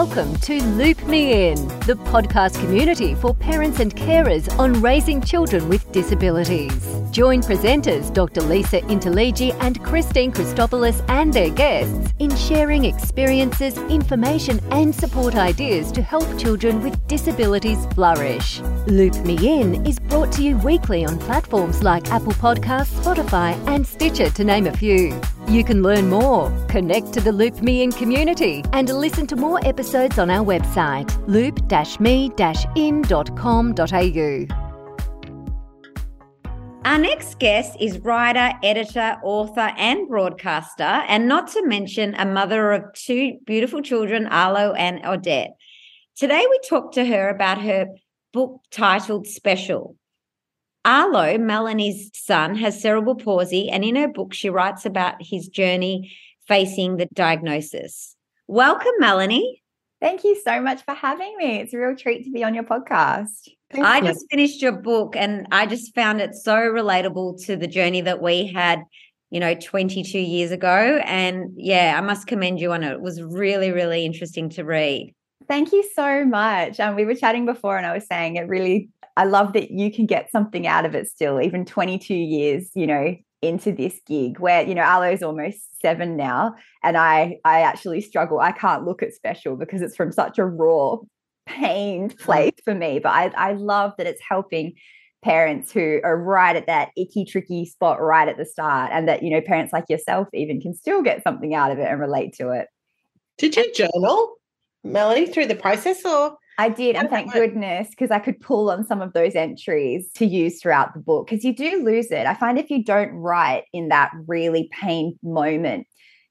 Welcome to Loop Me In, the podcast community for parents and carers on raising children with disabilities. Join presenters Dr. Lisa Interligi and Kristine Christopoulos and their guests in sharing experiences, information, and support ideas to help children with disabilities flourish. Loop Me In is brought to you weekly on platforms like Apple Podcasts, Spotify, and Stitcher, to name a few. You can learn more, connect to the Loop Me In community, and listen to more episodes on our website, loop-me-in.com.au. Our next guest is writer, editor, author, and broadcaster, and not to mention a mother of two beautiful children, Arlo and Odette. Today, we talk to her about her book titled Special Arlo, Melanie's son, has cerebral palsy, and in her book, she writes about his journey facing the diagnosis. Welcome, Melanie. Thank you so much for having me. It's a real treat to be on your podcast. Thank I you. just finished your book and I just found it so relatable to the journey that we had, you know, 22 years ago. And yeah, I must commend you on it. It was really, really interesting to read. Thank you so much. Um, we were chatting before, and I was saying it really I love that you can get something out of it still, even 22 years, you know, into this gig where, you know, Arlo's almost seven now. And I I actually struggle. I can't look at special because it's from such a raw, pained mm. place for me. But I, I love that it's helping parents who are right at that icky, tricky spot right at the start. And that, you know, parents like yourself even can still get something out of it and relate to it. Did you journal, Melanie, through the process or? I did, and thank goodness, because I could pull on some of those entries to use throughout the book. Because you do lose it. I find if you don't write in that really pain moment,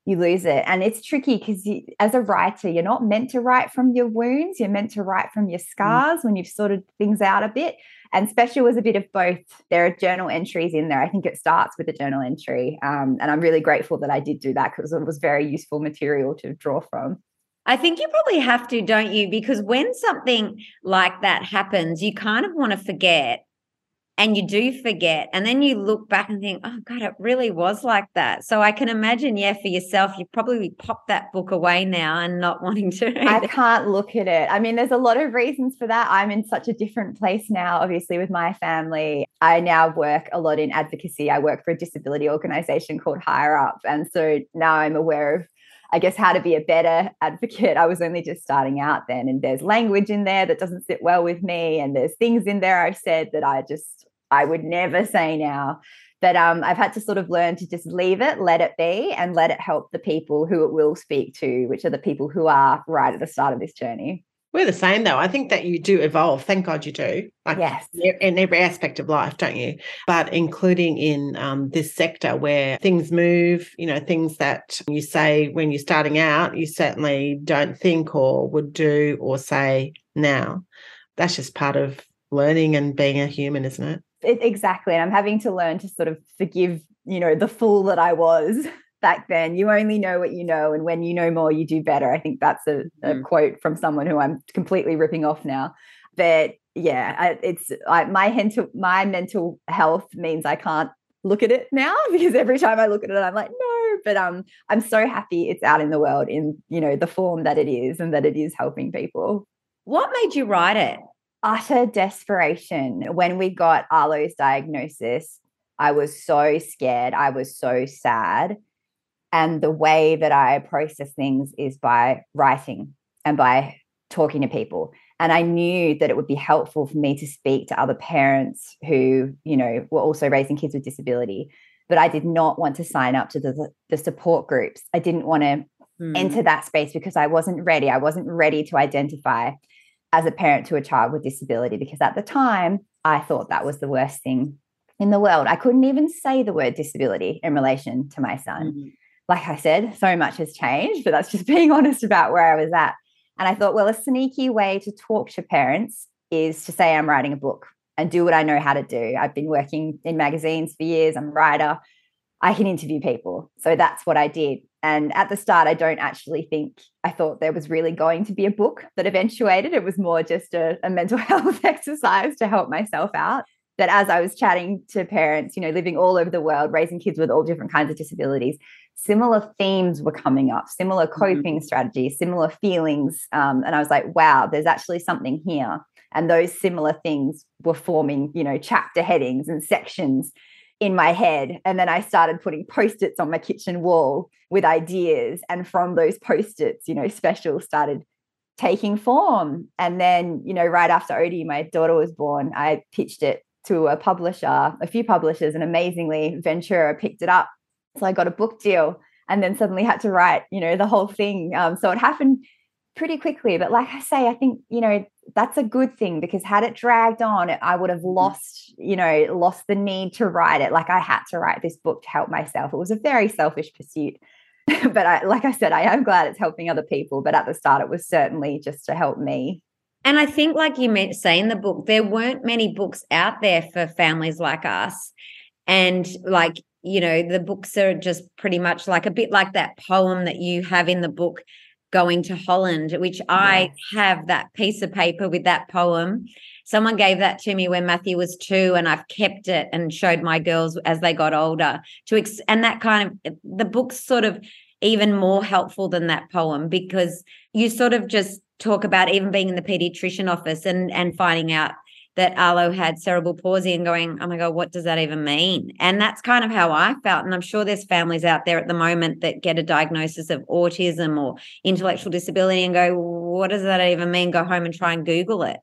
you lose it. And it's tricky because as a writer, you're not meant to write from your wounds. You're meant to write from your mm. scars mm. when you've sorted things out a bit. And special was a bit of both. There are journal entries in there. I think it starts with a journal entry. Um, and I'm really grateful that I did do that because it was very useful material to draw from. I think you probably have to, don't you? Because when something like that happens, you kind of want to forget and you do forget. And then you look back and think, oh, God, it really was like that. So I can imagine, yeah, for yourself, you probably pop that book away now and not wanting to. I can't look at it. I mean, there's a lot of reasons for that. I'm in such a different place now, obviously, with my family. I now work a lot in advocacy. I work for a disability organization called HireUp. And so now I'm aware of I guess, how to be a better advocate. I was only just starting out then, and there's language in there that doesn't sit well with me, and there's things in there I've said that I just I would never say now. But um, I've had to sort of learn to just leave it, let it be, and let it help the people who it will speak to, which are the people who are right at the start of this journey. We're the same though. I think that you do evolve. Thank God you do. Like yes. in every aspect of life, don't you? But including in um, this sector where things move, you know, things that you say when you're starting out, you certainly don't think or would do or say now. That's just part of learning and being a human, isn't it? It exactly. And I'm having to learn to sort of forgive, you know, the fool that I was back then. You only know what you know, and when you know more, you do better. I think that's a, a mm. quote from someone who I'm completely ripping off now. But yeah, I, it's I, my mental my mental health means I can't look at it now because every time I look at it, I'm like, no. But um, I'm so happy it's out in the world in you know the form that it is, and that it is helping people. What made you write it? Utter desperation. When we got Arlo's diagnosis, I was so scared. I was so sad. And the way that I process things is by writing and by talking to people. And I knew that it would be helpful for me to speak to other parents who, you know, were also raising kids with disability. But I did not want to sign up to the, the support groups. I didn't want to mm. enter that space because I wasn't ready. I wasn't ready to identify as a parent to a child with disability because at the time I thought that was the worst thing in the world. I couldn't even say the word disability in relation to my son. Mm like I said, so much has changed, but that's just being honest about where I was at. And I thought, well, a sneaky way to talk to parents is to say I'm writing a book and do what I know how to do. I've been working in magazines for years, I'm a writer. I can interview people. So that's what I did. And at the start, I don't actually think I thought there was really going to be a book that eventuated. It was more just a, a mental health exercise to help myself out. that as I was chatting to parents, you know, living all over the world, raising kids with all different kinds of disabilities, similar themes were coming up, similar mm-hmm. coping mm-hmm. strategies, similar feelings. Um, and I was like, wow, there's actually something here. And those similar things were forming, you know, chapter headings and sections in my head. And then I started putting post its on my kitchen wall with ideas. And from those post its, you know, specials started taking form. And then, you know, right after Odie, my daughter was born, I pitched it to a publisher, a few publishers, and amazingly, Ventura picked it up. So I got a book deal and then suddenly had to write, you know, the whole thing. Um, so it happened pretty quickly. But like I say, I think, you know, that's a good thing because had it dragged on, I would have mm-hmm. lost, you know, lost the need to write it. Like I had to write this book to help myself. It was a very selfish pursuit. but I, like I said, I am glad it's helping other people. But at the start, it was certainly just to help me. And I think, like you meant say in the book, there weren't many books out there for families like us. And like, you know, the books are just pretty much like a bit like that poem that you have in the book, Going to Holland, which I have that piece of paper with that poem. Someone gave that to me when Matthew was two, and I've kept it and showed my girls as they got older. To ex- and that kind of the book's sort of even more helpful than that poem because you sort of just talk about even being in the pediatrician office and and finding out that Arlo had cerebral palsy and going, oh my God, what does that even mean? And that's kind of how I felt. And I'm sure there's families out there at the moment that get a diagnosis of autism or intellectual disability and go, what does that even mean? Go home and try and Google it.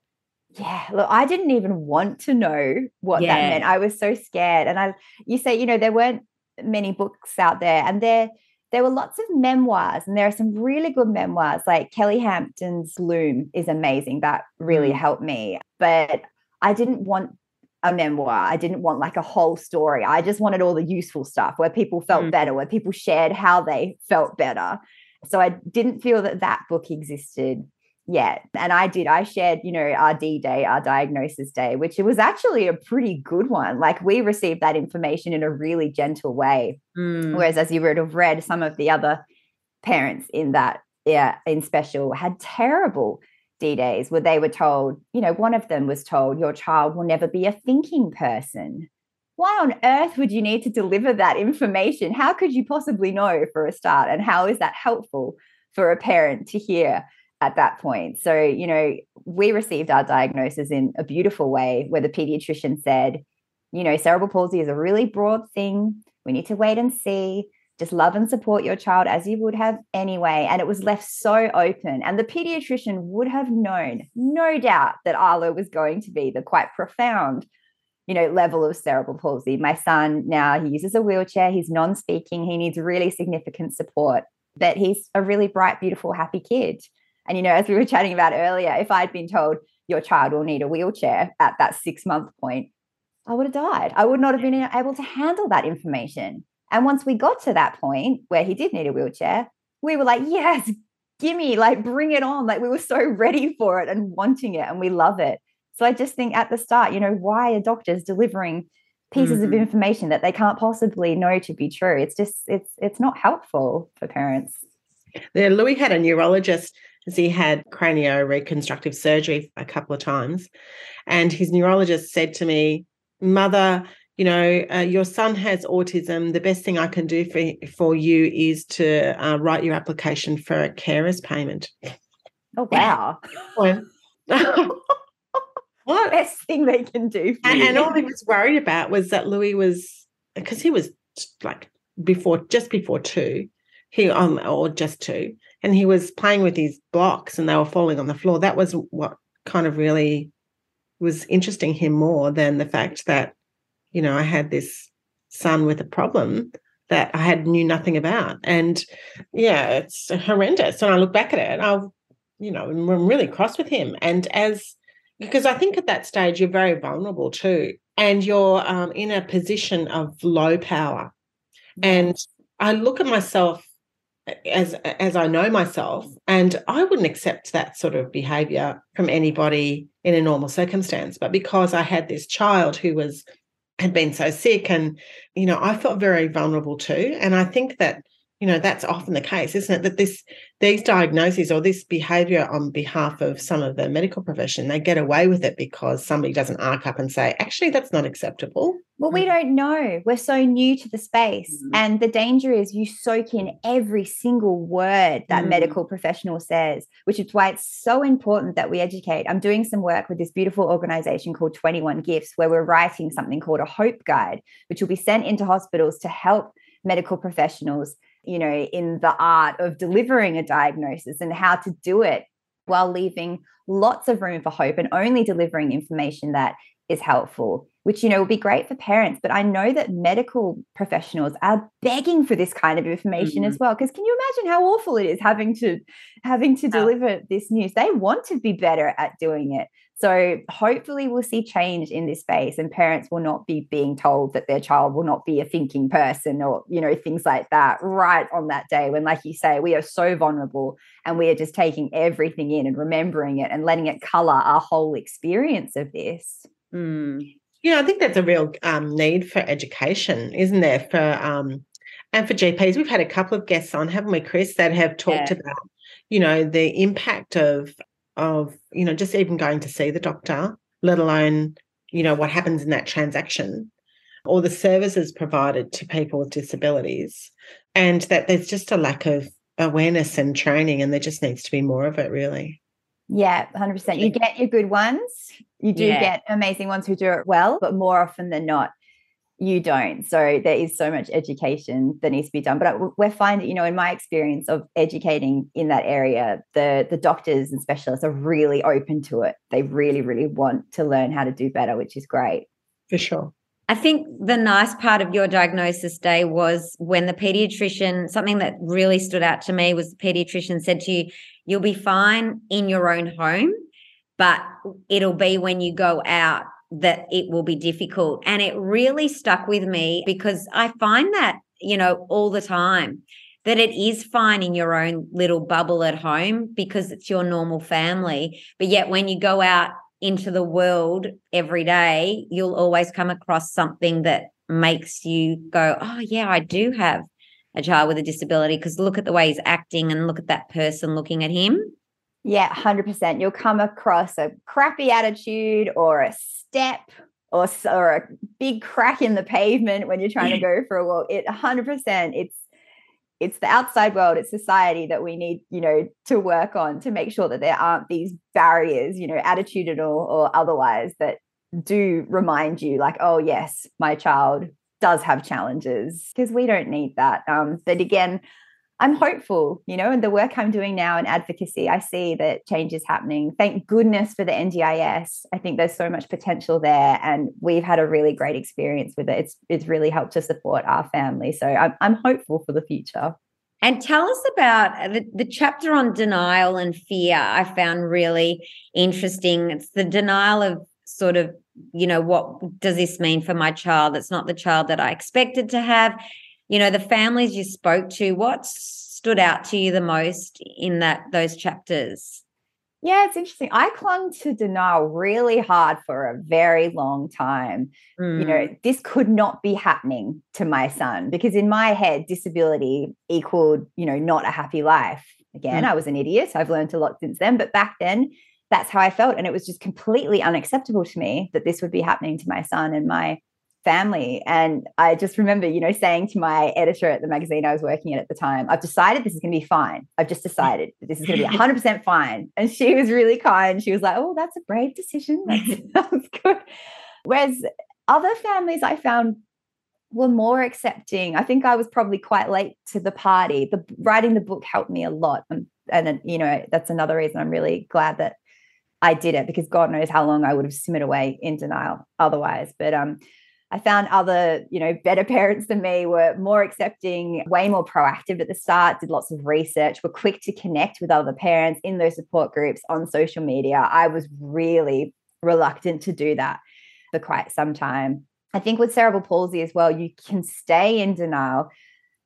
Yeah, look, I didn't even want to know what yeah. that meant. I was so scared. And I you say, you know, there weren't many books out there and there there were lots of memoirs, and there are some really good memoirs. Like Kelle Hampton's Bloom is amazing. That really mm. helped me. But I didn't want a memoir. I didn't want like a whole story. I just wanted all the useful stuff where people felt mm. better, where people shared how they felt better. So I didn't feel that that book existed yet. And I did. I shared, you know, our D day, our diagnosis day, which it was actually a pretty good one. Like we received that information in a really gentle way. Mm. Whereas, as you would have read, some of the other parents in that, yeah, in special had terrible D days where they were told, you know, one of them was told, your child will never be a thinking person. Why on earth would you need to deliver that information? How could you possibly know for a start? And how is that helpful for a parent to hear? at that point. So, you know, we received our diagnosis in a beautiful way where the pediatrician said, you know, cerebral palsy is a really broad thing. We need to wait and see. Just love and support your child as you would have anyway. And it was left so open. And the pediatrician would have known, no doubt, that Arlo was going to be the quite profound, you know, level of cerebral palsy. My son now, he uses a wheelchair, he's non speaking, he needs really significant support, but he's a really bright, beautiful, happy kid. And, you know, as we were chatting about earlier, if I'd been told your child will need a wheelchair at that six month point, I would have died. I would not have been able to handle that information. And once we got to that point where he did need a wheelchair, we were like, yes, gimme, like bring it on. Like we were so ready for it and wanting it and we love it. So I just think at the start, you know, why are doctors delivering pieces mm-hmm. of information that they can't possibly know to be true? It's just, it's, it's not helpful for parents. Yeah, Louis had a neurologist because he had cranio reconstructive surgery a couple of times. And his neurologist said to me, Mother, you know, uh, your son has autism. The best thing I can do for, for you is to uh, write your application for a carer's payment. Oh, wow. what? Best thing they can do. And, and all he was worried about was that Louis was, because he was like before, just before two, he um or just two and he was playing with his blocks and they were falling on the floor that was what kind of really was interesting him more than the fact that you know i had this son with a problem that i had knew nothing about. And yeah it's horrendous. And i look back at it and i'll you know i'm really cross with him. And as because i think at that stage you're very vulnerable too. And you're um, in a position of low power. And i look at myself as as I know myself, and I wouldn't accept that sort of behavior from anybody in a normal circumstance. But because I had this child who was had been so sick, and you know, I felt very vulnerable too. And I think that you know that's often the case isn't it that this these diagnoses or this behavior on behalf of some of the medical profession they get away with it because somebody doesn't arc up and say actually that's not acceptable well we mm. don't know we're so new to the space mm. and the danger is you soak in every single word that mm. medical professional says which is why it's so important that we educate i'm doing some work with this beautiful organization called 21 gifts where we're writing something called a hope guide which will be sent into hospitals to help medical professionals you know, in the art of delivering a diagnosis and how to do it while leaving lots of room for hope and only delivering information that is helpful which you know would be great for parents. But i know that medical professionals are begging for this kind of information mm-hmm. as well because can you imagine how awful it is having to having to deliver this news? They want to be better at doing it so hopefully we'll see change in this space and parents will not be being told that their child will not be a thinking person or, you know, things like that right on that day when, like you say, we are so vulnerable and we are just taking everything in and remembering it and letting it color our whole experience of this. Mm. Yeah, I think that's a real um, need for education, isn't there? For um, and for GPs, we've had a couple of guests on, haven't we, Chris, that have talked yeah. about, you know, the impact of of you know just even going to see the doctor let alone you know what happens in that transaction or the services provided to people with disabilities. And that there's just a lack of awareness and training and there just needs to be more of it really. Yeah 100% you get your good ones. You do yeah. get amazing ones who do it well but more often than not you don't. So there is so much education that needs to be done. But we're finding, you know, in my experience of educating in that area, the the doctors and specialists are really open to it. They really, really want to learn how to do better, which is great. For sure. I think the nice part of your diagnosis day was when the pediatrician, something that really stood out to me was the pediatrician said to you, You'll be fine in your own home, but it'll be when you go out that it will be difficult. And it really stuck with me because I find that, you know, all the time that it is fine in your own little bubble at home because it's your normal family. But yet when you go out into the world every day, you'll always come across something that makes you go, oh, yeah, I do have a child with a disability because look at the way he's acting and look at that person looking at him. Yeah, 100%. You'll come across a crappy attitude or a step or, or a big crack in the pavement when you're trying to go for a walk. It 100%. It's it's the outside world, it's society that we need, you know, to work on to make sure that there aren't these barriers, you know, attitudinal or otherwise that do remind you like, oh yes, my child does have challenges because we don't need that. Um, but again, I'm hopeful, you know, and the work I'm doing now in advocacy, I see that change is happening. Thank goodness for the NDIS. I think there's so much potential there, and we've had a really great experience with it. It's it's really helped to support our family, so I'm I'm hopeful for the future. And tell us about uh, the, the chapter on denial and fear. I found really interesting. It's the denial of sort of you know what does this mean for my child it's not the child that i expected to have you know the families you spoke to what stood out to you the most in that those chapters yeah it's interesting i clung to denial really hard for a very long time mm. you know mm. this could not be happening to my son because in my head disability equaled you know not a happy life again mm. i was an idiot i've learned a lot since then but back then that's how i felt and it was just completely unacceptable to me that this would be happening to my son and my family. And I just remember, you know, saying to my editor at the magazine I was working at at the time, I've decided this is going to be fine. I've just decided that this is going to be 100% fine. And she was really kind. She was like, oh, that's a brave decision. That's, that's good. Whereas other families I found were more accepting. I think I was probably quite late to the party. The writing the book helped me a lot. And, and you know, that's another reason I'm really glad that I did it because God knows how long I would have simmered away in denial otherwise. But um, I found other, you know, better parents than me were more accepting, way more proactive at the start, did lots of research, were quick to connect with other parents in those support groups on social media. I was really reluctant to do that for quite some time. I think with cerebral palsy as well, you can stay in denial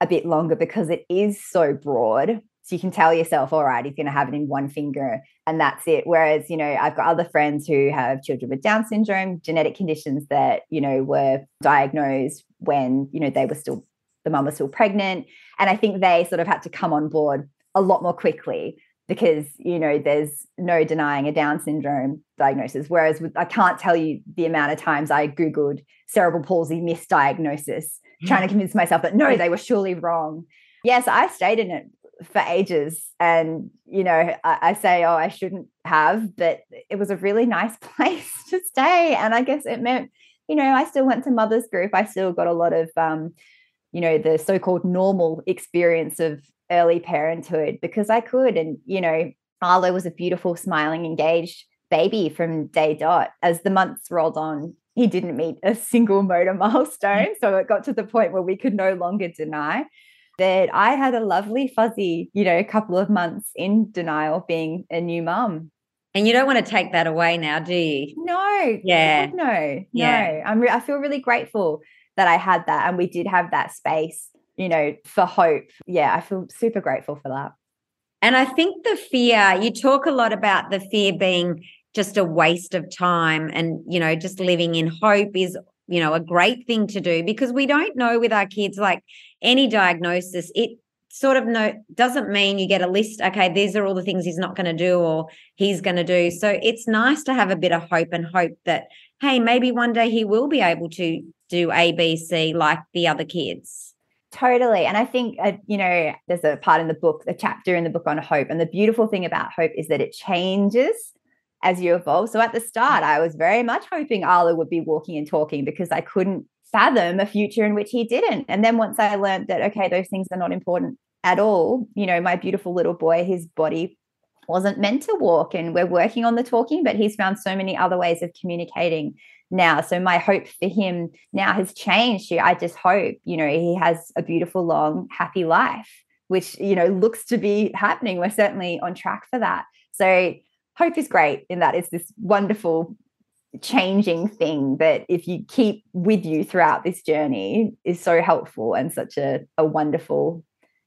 a bit longer because it is so broad. So you can tell yourself, all right, he's going to have it in one finger and that's it. Whereas, you know, I've got other friends who have children with Down syndrome, genetic conditions that, you know, were diagnosed when, you know, they were still the mum was still pregnant. And I think they sort of had to come on board a lot more quickly because, you know, there's no denying a Down syndrome diagnosis. Whereas with, I can't tell you the amount of times I Googled cerebral palsy misdiagnosis, trying to mm. convince myself that no, they were surely wrong. Yes, I stayed in it for ages. And, you know, I, I, say, oh, I shouldn't have, but it was a really nice place to stay. And I guess it meant, you know, I still went to mother's group. I still got a lot of, um, you know, the so called normal experience of early parenthood because I could. And, you know, Arlo was a beautiful, smiling, engaged baby from day dot. As the months rolled on, he didn't meet a single motor milestone. So it got to the point where we could no longer deny that I had a lovely fuzzy, you know, couple of months in denial being a new mum. And you don't want to take that away now, do you? No. Yeah. No. Yeah. No. I'm re- I feel really grateful that I had that and we did have that space, you know, for hope. Yeah, I feel super grateful for that. And I think the fear, you talk a lot about the fear being just a waste of time and, you know, just living in hope is you know a great thing to do because we don't know with our kids like any diagnosis it sort of no doesn't mean you get a list okay these are all the things he's not going to do or he's going to do. So it's nice to have a bit of hope and hope that hey maybe one day he will be able to do abc like the other kids. Totally and i think uh, you know there's a part in the book a chapter in the book on hope and the beautiful thing about hope is that it changes as you evolve. So at the start, I was very much hoping Arlo would be walking and talking because I couldn't fathom a future in which he didn't. And then once I learned that, okay, those things are not important at all, you know, my beautiful little boy, his body wasn't meant to walk and we're working on the talking, but he's found so many other ways of communicating now. So my hope for him now has changed. I just hope, you know, he has a beautiful, long, happy life, which, you know, looks to be happening. We're certainly on track for that. So hope is great in that it's this wonderful changing thing that if you keep with you throughout this journey is so helpful and such a, a wonderful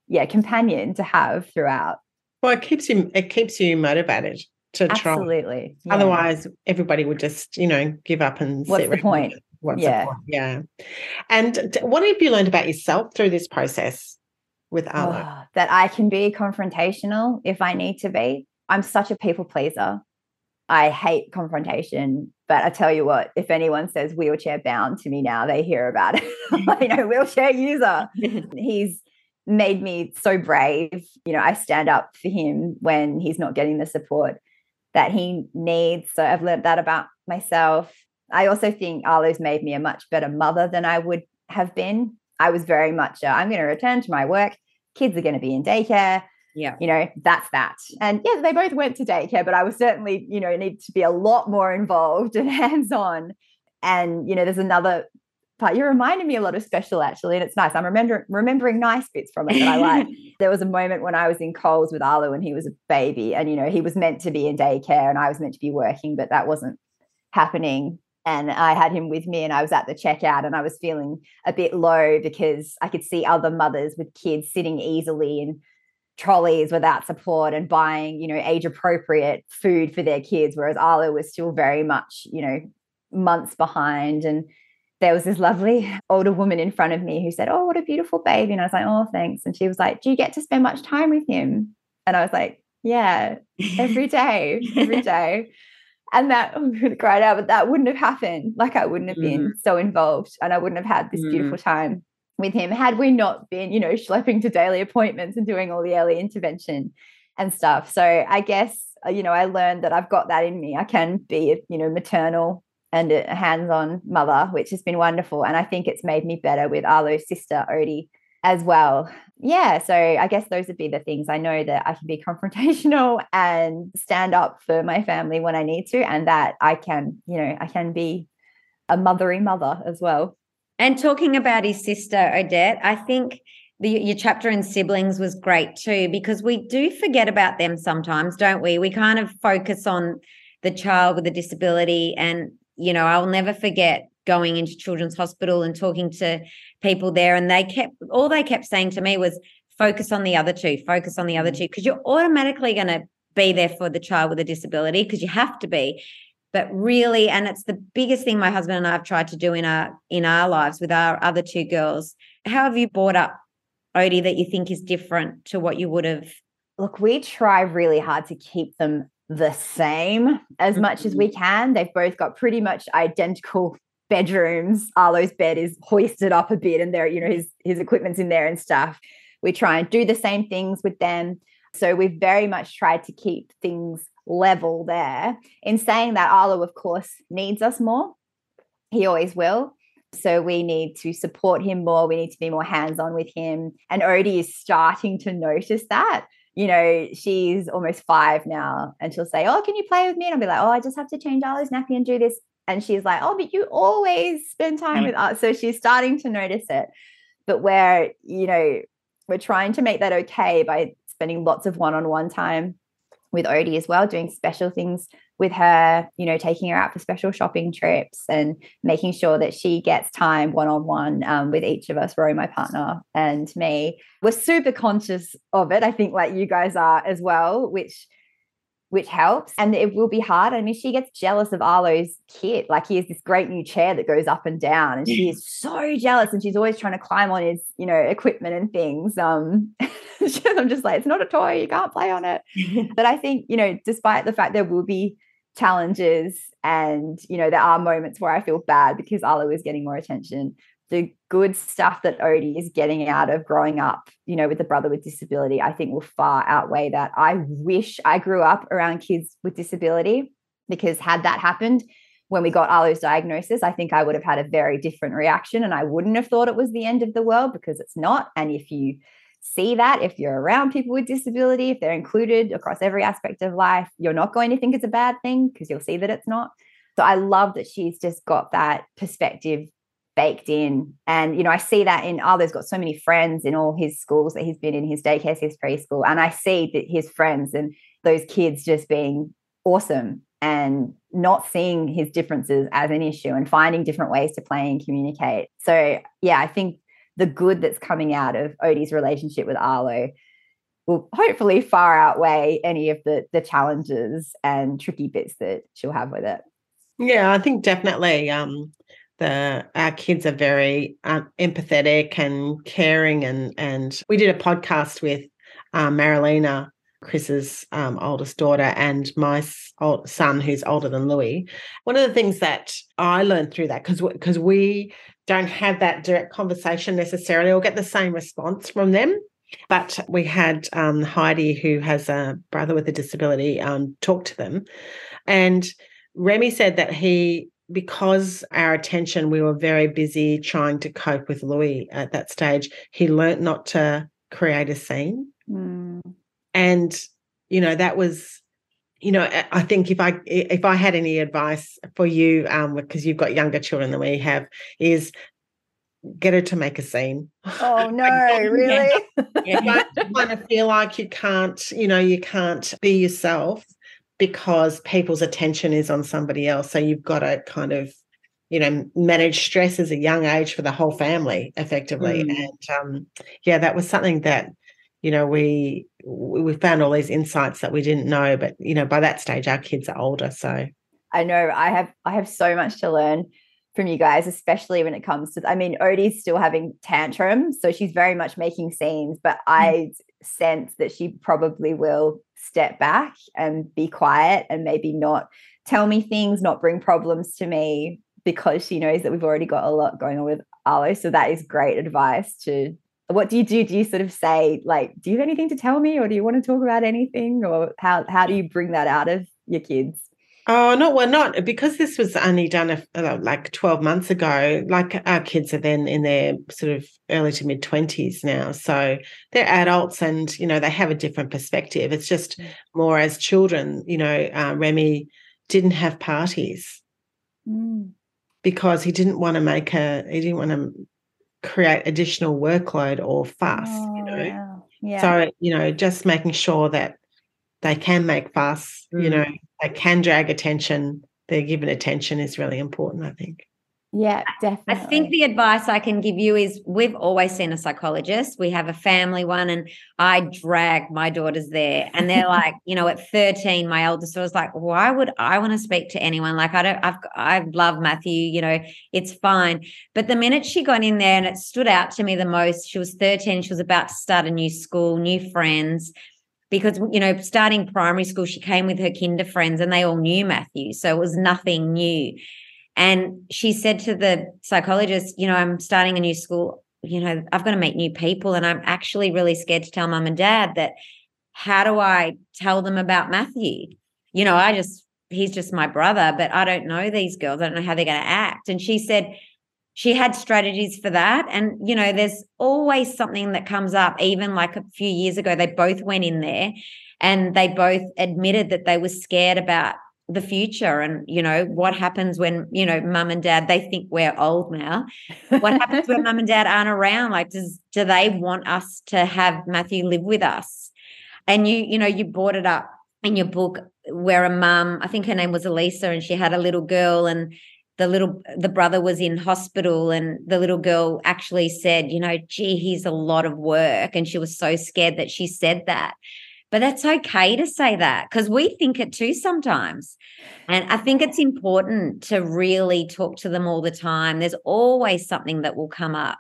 yeah companion to have throughout. Well it keeps you it keeps you motivated to try. Absolutely yeah. otherwise everybody would just you know give up and what's the point? what's yeah. the point? Yeah. And what have you learned about yourself through this process with Arlo? Oh, that I can be confrontational if I need to be I'm such a people pleaser. I hate confrontation, but I tell you what, if anyone says wheelchair bound to me now, they hear about it. you know, wheelchair user. he's made me so brave. You know, I stand up for him when he's not getting the support that he needs. So I've learned that about myself. I also think Arlo's made me a much better mother than I would have been. I was very much, i I'm going to return to my work. Kids are going to be in daycare yeah. You know that's that. And yeah they both went to daycare but i was certainly you know need to be a lot more involved and hands on and you know there's another part. You reminded me a lot of special actually and it's nice. I'm remembering remembering nice bits from it that i like. There was a moment when i was in coles with arlo and he was a baby and you know he was meant to be in daycare and i was meant to be working but that wasn't happening. And I had him with me and I was at the checkout and I was feeling a bit low because I could see other mothers with kids sitting easily and trolleys without support and buying, you know, age appropriate food for their kids, whereas Arlo was still very much, you know, months behind. And there was this lovely older woman in front of me who said, Oh, what a beautiful baby. And I was like, Oh, thanks. And she was like, Do you get to spend much time with him? And I was like, Yeah, every day, every day. And that to out, but that wouldn't have happened. Like I wouldn't have been mm. so involved and I wouldn't have had this mm. beautiful time with him had we not been, you know, schlepping to daily appointments and doing all the early intervention and stuff. So I guess, uh, you know, I learned that I've got that in me. I can be, you know, maternal and a hands-on mother, which has been wonderful. And I think it's made me better with Arlo's sister, Odie, as well. Yeah, so I guess those would be the things. I know that I can be confrontational and stand up for my family when I need to, and that I can, you know, I can be a mothery mother as well. And talking about his sister, Odette, I think the, your chapter in siblings was great too, because we do forget about them sometimes, don't we? We kind of focus on the child with a disability. And, you know, I'll never forget going into Children's Hospital and talking to people there. And they kept, all they kept saying to me was, focus on the other two, focus on the other mm. two, because you're automatically going to be there for the child with a disability because you have to be but really and it's the biggest thing my husband and I have tried to do in our in our lives with our other two girls. How have you brought up Odie that you think is different to what you would have? Look we try really hard to keep them the same as mm-hmm. much as we can. They've both got pretty much identical bedrooms. Arlo's bed is hoisted up a bit and there you know his his equipment's in there and stuff. We try and do the same things with them. So we've very much tried to keep things level there. In saying that, Arlo, of course, needs us more. He always will. So we need to support him more. We need to be more hands on with him. And Odie is starting to notice that. You know, she's almost five now, and she'll say, Oh, can you play with me? And I'll be like, Oh, I just have to change Arlo's nappy and do this. And she's like, Oh, but you always spend time mm. with us. So she's starting to notice it. But where, you know, we're trying to make that okay by spending lots of one on one time with Odie as well, doing special things with her, you know, taking her out for special shopping trips and making sure that she gets time one on one with each of us, Roy, my partner, and me. We're super conscious of it. I think, like you guys are as well, which which helps. And it will be hard. I mean, she gets jealous of Arlo's kit. Like he has this great new chair that goes up and down, and she is so jealous. And she's always trying to climb on his, you know, equipment and things. Um, I'm just like, it's not a toy, you can't play on it. but I think, you know, despite the fact there will be challenges and, you know, there are moments where I feel bad because Arlo is getting more attention the good stuff that Odie is getting out of growing up, you know, with a brother with disability, I think will far outweigh that. I wish I grew up around kids with disability because had that happened when we got Arlo's diagnosis, I think I would have had a very different reaction and I wouldn't have thought it was the end of the world because it's not. And if you see that, if you're around people with disability, if they're included across every aspect of life, you're not going to think it's a bad thing because you'll see that it's not. So I love that she's just got that perspective baked in. And, you know, I see that in Arlo's got so many friends in all his schools that he's been in, his daycare, his preschool. And I see that his friends and those kids just being awesome and not seeing his differences as an issue and finding different ways to play and communicate. So, yeah, I think the good that's coming out of Odie's relationship with Arlo will hopefully far outweigh any of the the challenges and tricky bits that she'll have with it. Yeah, I think definitely. Um, the our kids are very um, empathetic and caring and and we did a podcast with um, Marilena Chris's um, oldest daughter and my old son who's older than Louis. One of the things that I learned through that because because we don't have that direct conversation necessarily or get the same response from them. But we had um, Heidi, who has a brother with a disability, um, talk to them. And Remy said that he because our attention, we were very busy trying to cope with Louis at that stage, he learnt not to create a scene. Mm. And, you know, that was, you know, I think if I if I had any advice for you, um, because you've got younger children than we have, is get her to make a scene. Oh no, really? yeah, you kind of feel like you can't, you know, you can't be yourself because people's attention is on somebody else. So you've got to kind of, you know, manage stress as a young age for the whole family effectively. Mm. And um, yeah, that was something that, you know, we we found all these insights that we didn't know. But you know, by that stage, our kids are older. So I know I have I have so much to learn from you guys, especially when it comes to, I mean, Odie's still having tantrums. So she's very much making scenes, but mm. I sense that she probably will step back and be quiet and maybe not tell me things, not bring problems to me because she knows that we've already got a lot going on with Arlo. So that is great advice to what do you do? Do you sort of say like, do you have anything to tell me or do you want to talk about anything? Or how how do you bring that out of your kids? Oh no, we're not because this was only done a, uh, like twelve months ago. Like our kids are then in their sort of early to mid twenties now, so they're adults, and you know they have a different perspective. It's just mm. more as children. You know, uh, Remy didn't have parties mm. because he didn't want to make a. He didn't want to create additional workload or fuss. Oh, you know, yeah. Yeah. so you know, just making sure that they can make fuss. Mm. You know, they can drag attention. They're given attention is really important, I think. Yeah, definitely. I think the advice I can give you is we've always seen a psychologist. We have a family one, and I drag my daughters there. And they're like, you know, at 13, my eldest was like, why would I want to speak to anyone? Like, I don't, I've, I love Matthew, you know, it's fine. But the minute she got in there and it stood out to me the most, she was 13, she was about to start a new school, new friends because you know starting primary school she came with her kinder friends and they all knew matthew so it was nothing new and she said to the psychologist, you know, I'm starting a new school, you know, I've got to meet new people. And I'm actually really scared to tell mum and dad that how do I tell them about Matthew? You know, I just, he's just my brother, but I don't know these girls. I don't know how they're going to act. And she said, she had strategies for that. And, you know, there's always something that comes up. Even like a few years ago, they both went in there and they both admitted that they were scared about the future and you know what happens when you know mum and dad they think we're old now what happens when mum and dad aren't around like does do they want us to have matthew live with us and you you know you brought it up in your book where a mum i think her name was elisa and she had a little girl and the little the brother was in hospital and the little girl actually said you know gee he's a lot of work and she was so scared that she said that but that's okay to say that because we think it too sometimes. And I think it's important to really talk to them all the time. There's always something that will come up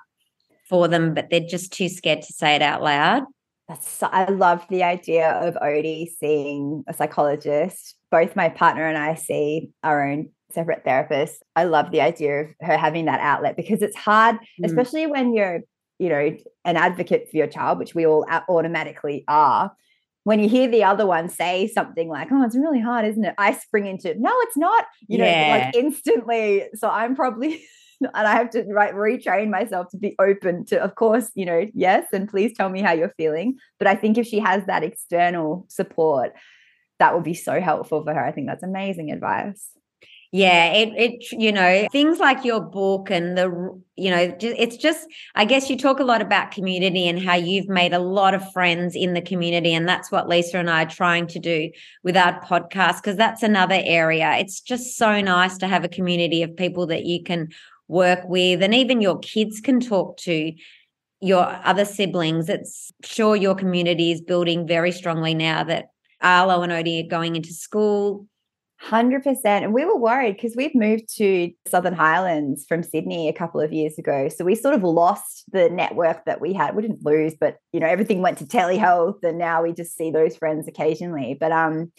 for them, but they're just too scared to say it out loud. That's so, I love the idea of Odie seeing a psychologist. Both my partner and I see our own separate therapists. I love the idea of her having that outlet because it's hard, mm. especially when you're, you know, an advocate for your child, which we all automatically are when you hear the other one say something like, "Oh, it's really hard, isn't it?" I spring into, "No, it's not." You yeah. know, like instantly. So I'm probably and I have to right retrain myself to be open to, of course, you know, yes, and please tell me how you're feeling. But I think if she has that external support, that will be so helpful for her. I think that's amazing advice. Yeah, it it you know things like your book and the you know it's just I guess you talk a lot about community and how you've made a lot of friends in the community and that's what Lisa and I are trying to do with our podcast because that's another area. It's just so nice to have a community of people that you can work with and even your kids can talk to your other siblings. It's sure your community is building very strongly now that Arlo and Odie are going into school 100%. And we were worried because we've moved to Southern Highlands from Sydney a couple of years ago. So we sort of lost the network that we had. We didn't lose, but you know, everything went to telehealth and now we just see those friends occasionally. But um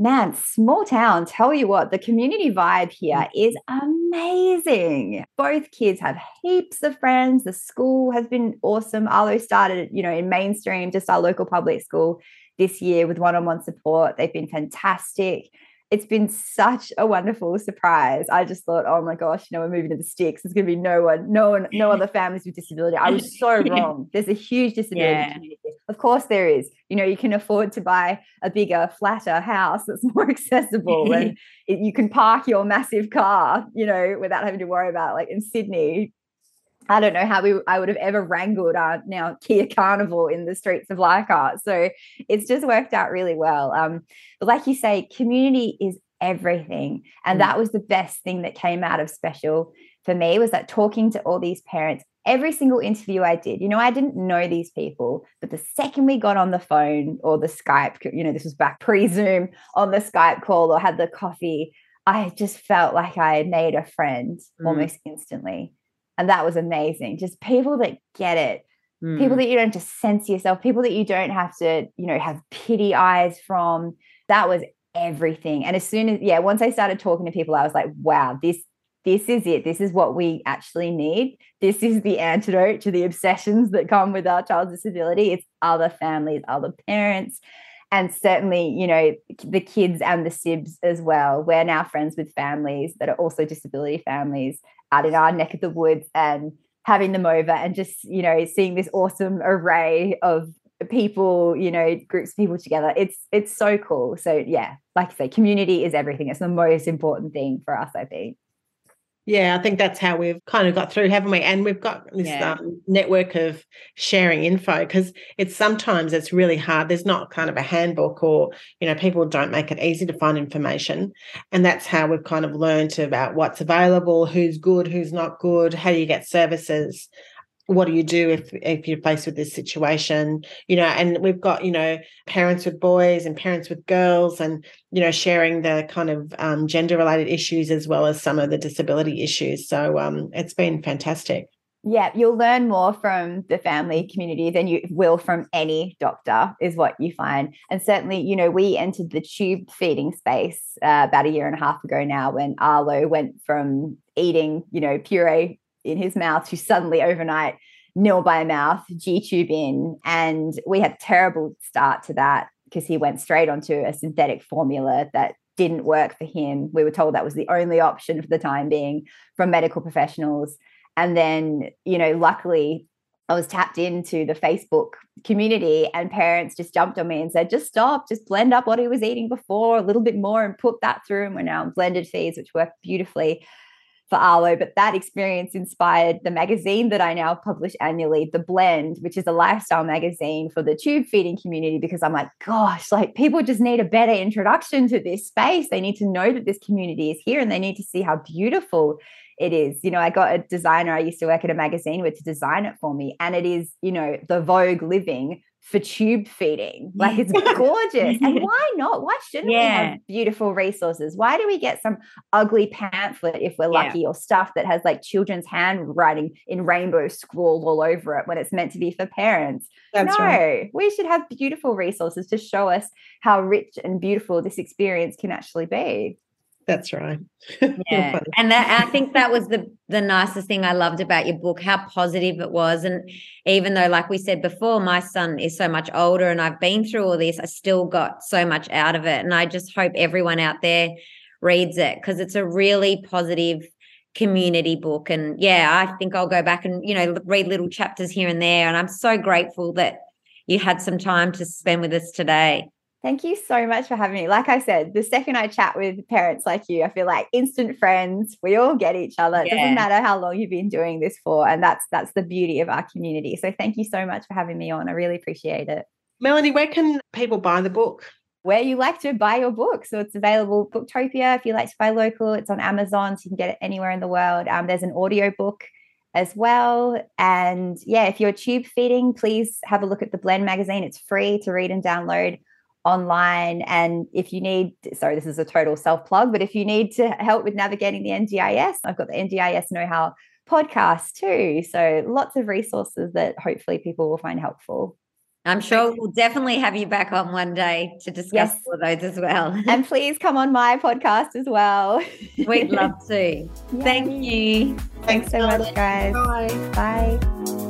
man, small town, tell you what, the community vibe here is amazing. Both kids have heaps of friends. The school has been awesome. Arlo started, you know, in mainstream, just our local public school this year with one-on-one support. They've been fantastic it's been such a wonderful surprise. I just thought, oh my gosh, you know, we're moving to the sticks. There's going to be no one, no one, no other families with disability. I was so wrong. There's a huge disability yeah. community. Of course, there is. You know, you can afford to buy a bigger, flatter house that's more accessible, and it, you can park your massive car, you know, without having to worry about. Like in Sydney, I don't know how we I would have ever wrangled our now Kia Carnival in the streets of Leichhardt. So it's just worked out really well. Um, but like you say, community is everything. And mm. that was the best thing that came out of special for me was that talking to all these parents, every single interview I did, you know, I didn't know these people, but the second we got on the phone or the Skype, you know, this was back pre-Zoom on the Skype call or had the coffee, I just felt like I made a friend mm. almost instantly. And that was amazing. Just people that get it, mm. people that you don't just sense yourself, people that you don't have to, you know, have pity eyes from. That was everything. And as soon as, yeah, once I started talking to people, I was like, wow, this this is it. This is what we actually need. This is the antidote to the obsessions that come with our child's disability. It's other families, other parents, and certainly, you know, the kids and the SIBs as well. We're now friends with families that are also disability families out in our neck of the woods and having them over and just, you know, seeing this awesome array of people, you know, groups of people together. It's it's so cool. So yeah, like I say, community is everything. It's the most important thing for us, I think. Yeah, I think that's how we've kind of got through, haven't we? And we've got this yeah. um, network of sharing info because it's sometimes it's really hard. There's not kind of a handbook, or you know, people don't make it easy to find information, and that's how we've kind of learned about what's available, who's good, who's not good, how you get services what do you do if if you're faced with this situation? You know and we've got you know parents with boys and parents with girls and you know sharing the kind of um, gender related issues as well as some of the disability issues. So um, it's been fantastic. Yeah you'll learn more from the family community than you will from any doctor is what you find. And certainly you know we entered the tube feeding space uh, about a year and a half ago now when arlo went from eating you know puree in his mouth to suddenly overnight nil by mouth, G tube in. And we had terrible start to that because he went straight onto a synthetic formula that didn't work for him. We were told that was the only option for the time being from medical professionals. And then, you know, luckily I was tapped into the Facebook community and parents just jumped on me and said, just stop, just blend up what he was eating before a little bit more and put that through. And we're now on blended feeds, which work beautifully for Arlo, but that experience inspired the magazine that I now publish annually, The Blend, which is a lifestyle magazine for the tube feeding community. Because I'm like, gosh, like people just need a better introduction to this space. They need to know that this community is here and they need to see how beautiful it is. You know, I got a designer, I used to work at a magazine with to design it for me, and it is, you know, the Vogue living for tube feeding. Like it's gorgeous. and why not? Why shouldn't yeah. we have beautiful resources? Why do we get some ugly pamphlet if we're lucky yeah. or stuff that has like children's handwriting in rainbow scrawled all over it when it's meant to be for parents? That's no, right. we should have beautiful resources to show us how rich and beautiful this experience can actually be. That's right. yeah. and that I think that was the the nicest thing I loved about your book, how positive it was. And even though, like we said before, my son is so much older and I've been through all this, I still got so much out of it. And I just hope everyone out there reads it because it's a really positive community book. And yeah, I think I'll go back and, you know, read little chapters here and there. And I'm so grateful that you had some time to spend with us today. Thank you so much for having me. Like I said, the second I chat with parents like you, I feel like instant friends. We all get each other. It doesn't matter how long you've been doing this for. And that's that's the beauty of our community. So thank you so much for having me on. I really appreciate it. Melanie, where can people buy the book? Where you like to buy your book. So it's available Booktopia if you like to buy local. It's on Amazon, so you can get it anywhere in the world. Um, there's an audio book as well. And yeah, if you're tube feeding, please have a look at the Blend magazine. It's free to read and download online. And if you need, sorry, this is a total self plug, but if you need to help with navigating the NDIS, I've got the NDIS Know How podcast too. So lots of resources that hopefully people will find helpful. I'm sure we'll definitely have you back on one day to discuss yes. all of those as well. and please come on my podcast as well. We'd love to. Thank you. Thanks, Thanks so much, guys. Bye. Bye.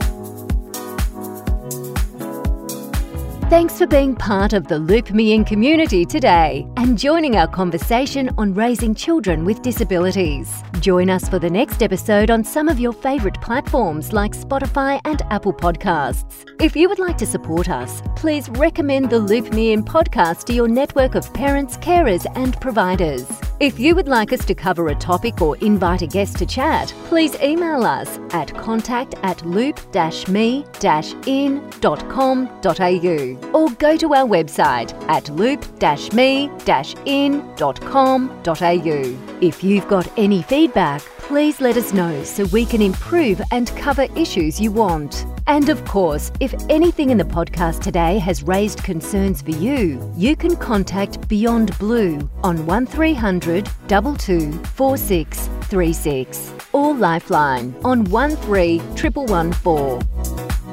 Thanks for being part of the Loop Me In community today and joining our conversation on raising children with disabilities. Join us for the next episode on some of your favourite platforms like Spotify and Apple Podcasts. If you would like to support us, please recommend the Loop Me In podcast to your network of parents, carers, and providers. If you would like us to cover a topic or invite a guest to chat, please email us at contact at loop-me-in.com.au or go to our website at loop-me-in.com.au. If you've got any feedback, please let us know so we can improve and cover issues you want. And of course, if anything in the podcast today has raised concerns for you, you can contact Beyond Blue on 1300 224636 or Lifeline on 13114.